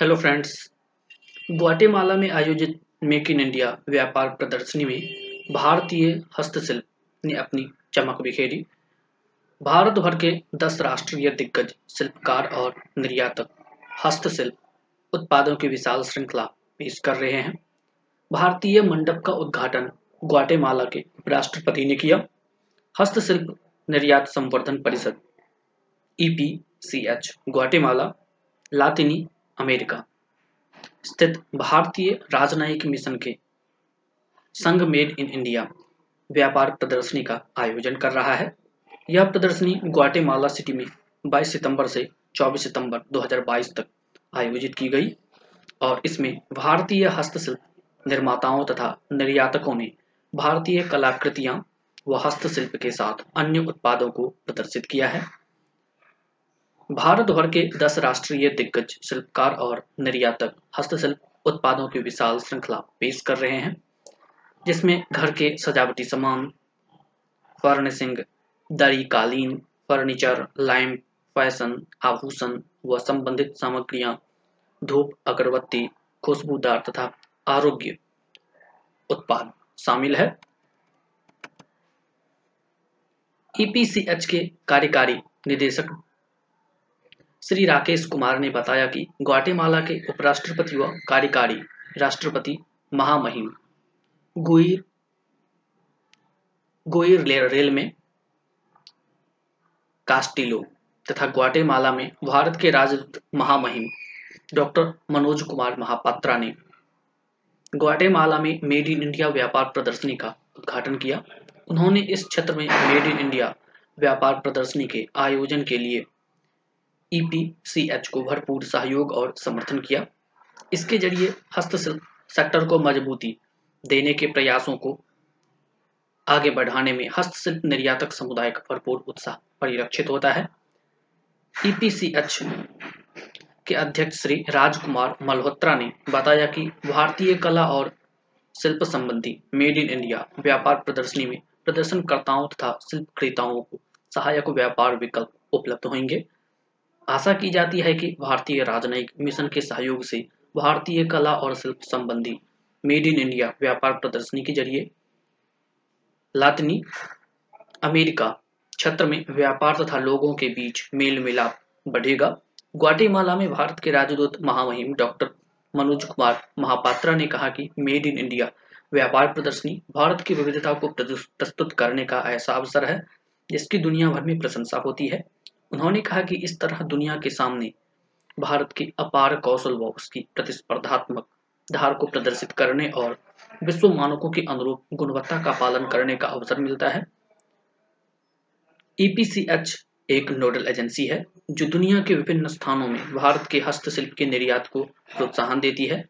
Hello friends Guatemala में आयोजित make in India व्यापार प्रदर्शनी में भारतीय हस्तशिल्प ने अपनी चमक बिखेरी। भारत भर के 10 राष्ट्रीय दिग्गज शिल्पकार और निर्यातक हस्तशिल्प उत्पादों की विशाल श्रृंखला पेश कर रहे हैं। भारतीय मंडप का उद्घाटन ग्वाटेमाला के राष्ट्रपति ने किया। हस्तशिल्प निर्यात संवर्धन परिषद ईपीसीएच ग्वाटेमाला लातिनी अमेरिका। स्थित भारतीय राजनयिक मिशन के संघ मेड इन इंडिया व्यापार प्रदर्शनी का आयोजन कर रहा है। यह प्रदर्शनी ग्वाटेमाला सिटी में 22 सितंबर से 24 सितंबर 2022 तक आयोजित की गई और इसमें भारतीय हस्तशिल्प निर्माताओं तथा निर्यातकों ने भारतीय कलाकृतियाँ व हस्तशिल्प के साथ अन्य उत्पादों को प्रदर्शित किया है। भारत भर के दस राष्ट्रीय दिग्गज शिल्पकार और निर्यातक हस्तशिल्प उत्पादों की विशाल श्रृंखला पेश कर रहे हैं, जिसमें घर के सजावटी सामान फर्निशिंग दरी कालीन, फर्नीचर लाइम फ़ैशन, आभूषण व संबंधित सामग्रियाँ, धूप, अगरबत्ती, खुशबूदार तथा आरोग्य उत्पाद शामिल है। ईपीसीएच के कार्यकारी निदेशक श्री राकेश कुमार ने बताया कि ग्वाटेमाला के उपराष्ट्रपति व कार्यकारी राष्ट्रपति महामहिम गुइर गुइर रेल में कास्टिलो तथा ग्वाटेमाला में भारत के राजदूत महामहिम डॉक्टर मनोज कुमार महापात्रा ने ग्वाटेमाला में मेड इन इंडिया व्यापार प्रदर्शनी का उद्घाटन किया। उन्होंने इस क्षेत्र में मेड इन इंडिया व्यापार प्रदर्शनी के आयोजन के लिए ईपीसीएच को भरपूर सहयोग और समर्थन किया। इसके ज़रिए हस्तशिल्प सेक्टर को मजबूती देने के प्रयासों को आगे बढ़ाने में हस्तशिल्प निर्यातक समुदाय का भरपूर उत्साह परिलक्षित होता है। ईपीसीएच के अध्यक्ष श्री राजकुमार मल्होत्रा ने बताया कि भारतीय कला और शिल्प संबंधी मेड इन इंडिया व्यापार प्रदर्शनी में प्रदर्शनकर्ताओं तथा शिल्प क्रेताओं को सहायक व्यापार विकल्प उपलब्ध होंगे। आशा की जाती है कि भारतीय राजनयिक मिशन के सहयोग से भारतीय कला और शिल्प संबंधी मेड इन इंडिया व्यापार प्रदर्शनी के ज़रिए लातिनी, अमेरिका क्षेत्र में व्यापार तथा लोगों के बीच मेल मिलाप बढ़ेगा। ग्वाटेमाला में भारत के राजदूत महामहिम डॉक्टर मनोज कुमार महापात्रा ने कहा कि मेड इन इंडिया व्यापार प्रदर्शनी भारत की विविधता को प्रस्तुत करने का ऐसा अवसर है, जिसकी दुनिया भर में प्रशंसा होती है। उन्होंने कहा कि इस तरह दुनिया के सामने भारत की अपार कौशल व उसकी प्रतिस्पर्धात्मक धार को प्रदर्शित करने और विश्व मानकों के अनुरूप गुणवत्ता का पालन करने का अवसर मिलता है। ईपीसीएच एक नोडल एजेंसी है, जो दुनिया के विभिन्न स्थानों में भारत के हस्तशिल्प के निर्यात को प्रोत्साहन देती है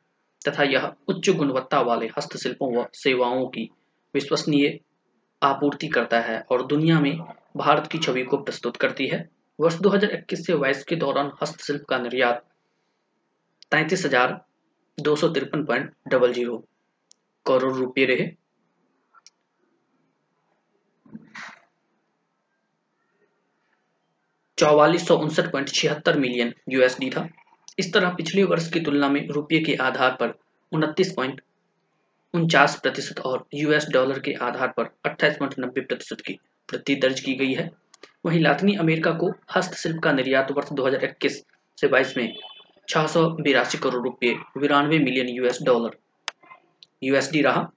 तथा यह उच्च गुणवत्ता वाले हस्तशिल्पों व सेवाओं की विश्वसनीय आपूर्ति करता है और दुनिया में भारत की छवि को प्रस्तुत करती है। वर्ष 2021 से 22 के दौरान हस्तशिल्प का निर्यात तैतीस हज़ार दो सौ तिरपन पॉइंट डबल ज़ीरो करोड़ रुपये रहे। चौवालीस सौ उनसठ पॉइंट छिहत्तर मिलियन यूएसडी था। इस तरह पिछले वर्ष की तुलना में रुपये के आधार पर उनतीस पॉइंट उनचास प्रतिशत और यूएस डॉलर के आधार पर अट्ठाईस पॉइंट नब्बे प्रतिशत की वृद्धि दर्ज की गई है। वहीं लातिनी अमेरिका को हस्तशिल्प का निर्यात वर्ष 2021 से 22 में छह करोड़ रुपए बिरानवे मिलियन यूएस डॉलर। यूएसडी रहा